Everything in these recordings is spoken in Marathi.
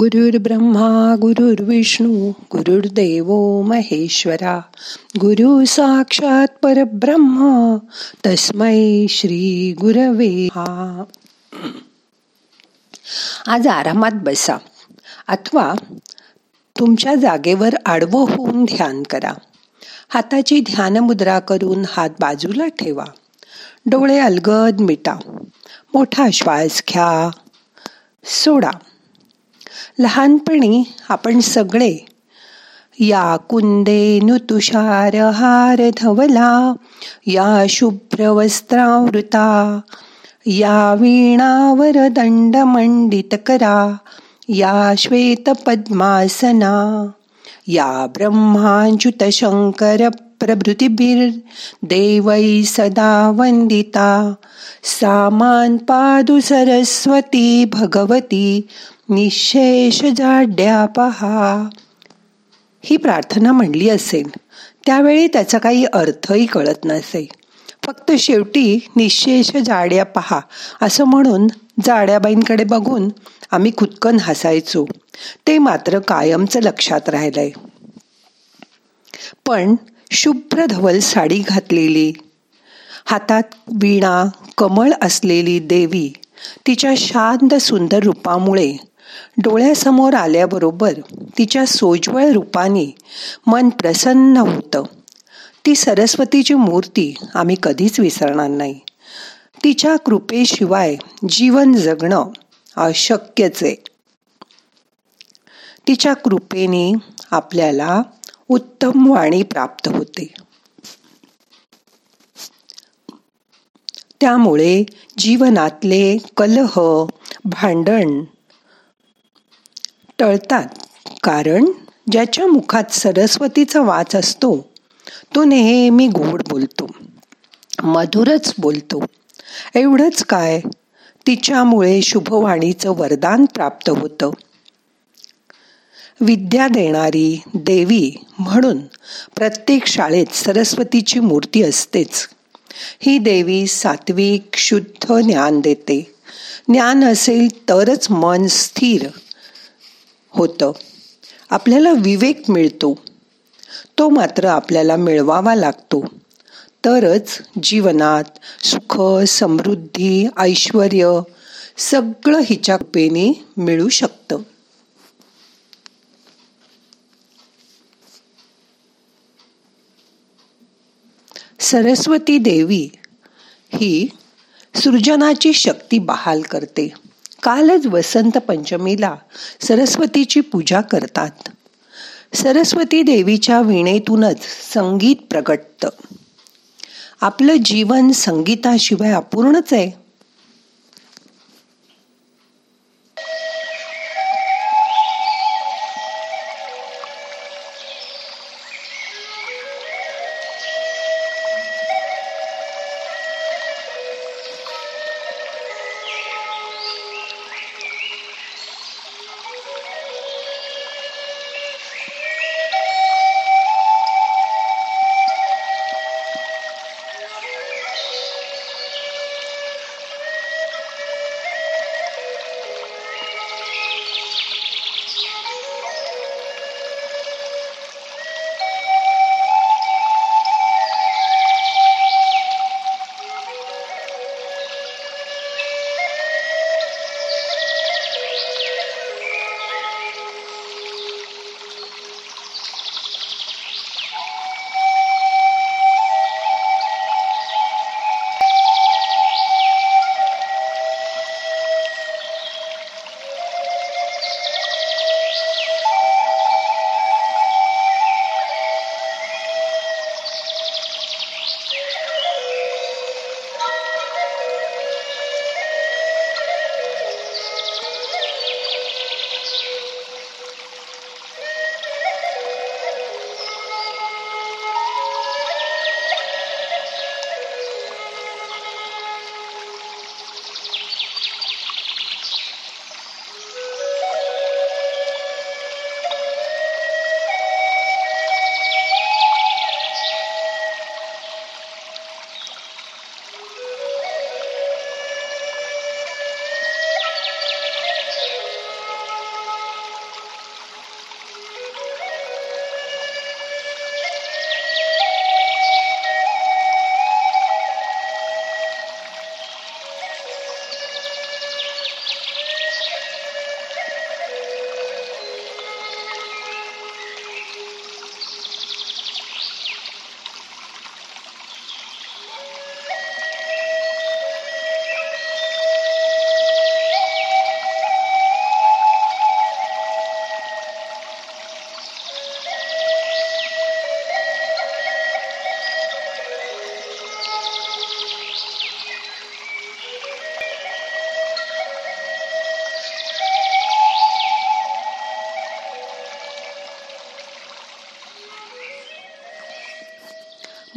गुरुर् ब्रह्मा गुरुर्विष्णू गुरुर्देव महेश्वरा गुरु साक्षात परब्रह्म तस्मै श्री गुरवे. हा. आज आरामात बसा. अथवा तुमच्या जागेवर आडवं होऊन ध्यान करा. हाताची ध्यान मुद्रा करून हात बाजूला ठेवा. डोळे अलगद मिटा. मोठा श्वास घ्या. सोडा. लहानपणी आपण सगळे या कुंदे नुतुषार हार धवला या शुभ्र वस्त्रावृता या वीणावर दंड मंडित करा या श्वेत पद्मासना या ब्रह्माच्युत शंकर प्रभृतीभिर देवै सदा वंदिता सामान पादु सरस्वती भगवती निशेष जाड्या पहा ही प्रार्थना म्हणली असेल त्यावेळी त्याचा काही अर्थही कळत नसे. फक्त शेवटी निशेष जाड्या पहा असं म्हणून जाड्याबाईंकडे बघून आम्ही खुदकन हसायचो. ते मात्र कायमचं लक्षात राहिलंय. पण शुभ्र धवल साडी घातलेली हातात वीणा कमळ असलेली देवी तिच्या शांत सुंदर रूपामुळे डोळ्यासमोर आल्याबरोबर तिच्या सोज्वळ रूपाने मन प्रसन्न होतं. ती सरस्वतीची मूर्ती आम्ही कधीच विसरणार नाही. तिच्या कृपेशिवाय जीवन जगणं अशक्यच आहे. तिच्या कृपेने आपल्याला उत्तम वाणी प्राप्त होते. त्यामुळे जीवनातले कलह भांडण टळतात. कारण ज्याच्या मुखात सरस्वतीचा वाच असतो तो नेहमी गोड बोलतो मधुरच बोलतो. एवढंच काय? तिच्यामुळे शुभवाणीचं वरदान प्राप्त होतं. विद्या देणारी देवी म्हणून प्रत्येक शाळेत सरस्वतीची मूर्ती असतेच. ही देवी सात्विक शुद्ध ज्ञान देते. ज्ञान असेल तरच मन स्थिर. होतं. आपल्याला विवेक मिळतो. तो मात्र आपल्याला मिळवावा लागतो. तरच जीवनात सुख समृद्धी ऐश्वर सगळं हिच्या कृपेने मिळू शकतं. सरस्वती देवी ही सृजनाची शक्ती बहाल करते. कालच वसंत पंचमीला सरस्वतीची पूजा करतात. सरस्वती देवीच्या विणेतूनच संगीत प्रगटतं. आपलं जीवन संगीताशिवाय अपूर्णच आहे.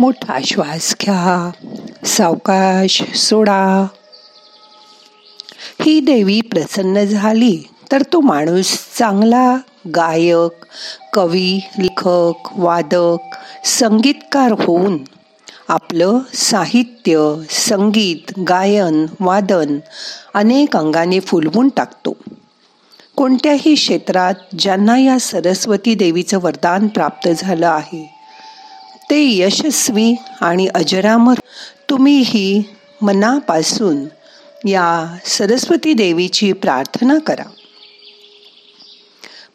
मोठा श्वास घ्या सावकाश सोडा. ही देवी प्रसन्न झाली तर तो माणूस चांगला गायक कवी लेखक वादक संगीतकार होऊन आपलं साहित्य संगीत गायन वादन अनेक अंगाने फुलवून टाकतो. कोणत्याही क्षेत्रात ज्यांना या सरस्वती देवीचं वरदान प्राप्त झालं आहे ते यशस्वी आणि अजरामर. तुम्हीही मनापासून या सरस्वती देवीची प्रार्थना करा.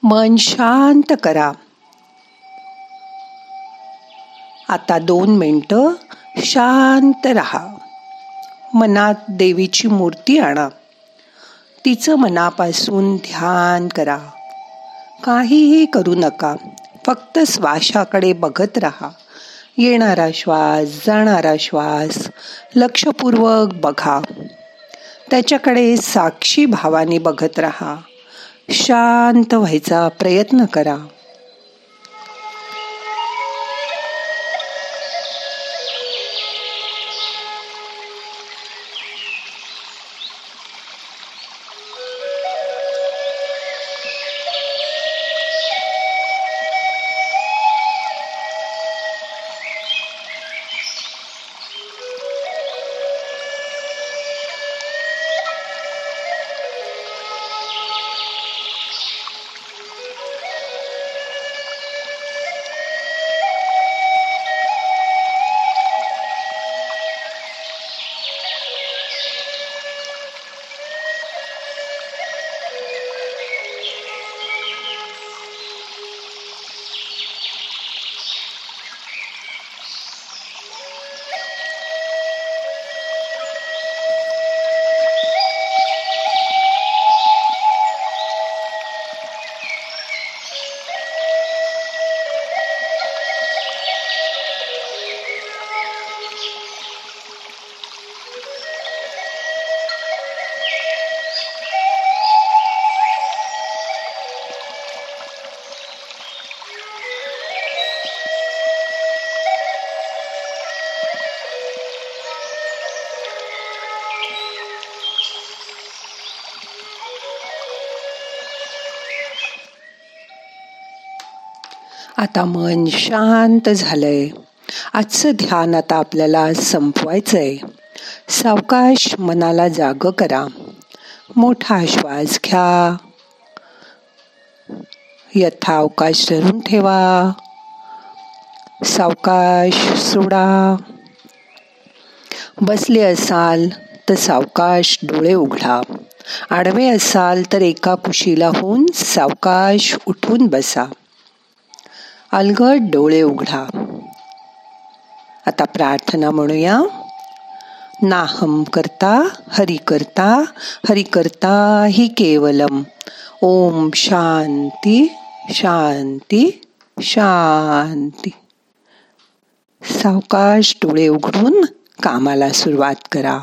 मन शांत करा. आता दोन मिनटं शांत रहा. मनात देवीची मूर्ती आणा. तिचं मनापासून ध्यान करा. काहीही करू नका. फक्त श्वासाकडे बघत राहा. येणारा श्वास जाणारा श्वास लक्षपूर्वक बघा. त्याच्याकडे साक्षी भावाने बघत राहा. शांत व्हायचा प्रयत्न करा. आता मन शांत झालंय. आजचं ध्यान आता आपल्याला संपवायचंय. सावकाश मनाला जाग करा. मोठा श्वास घ्या. यथावकाश धरून ठेवा. सावकाश सोडा. बसले असाल तर सावकाश डोळे उघडा. आडवे असाल तर एका कुशीला होऊन सावकाश उठून बसा. अलगट डोळे उघडा. आता प्रार्थना म्हणूया. नाहम करता हरि करता हरि करता हि केवलम. ओम शांती शांती शांती. सावकाश डोळे उघडून कामाला सुरुवात करा.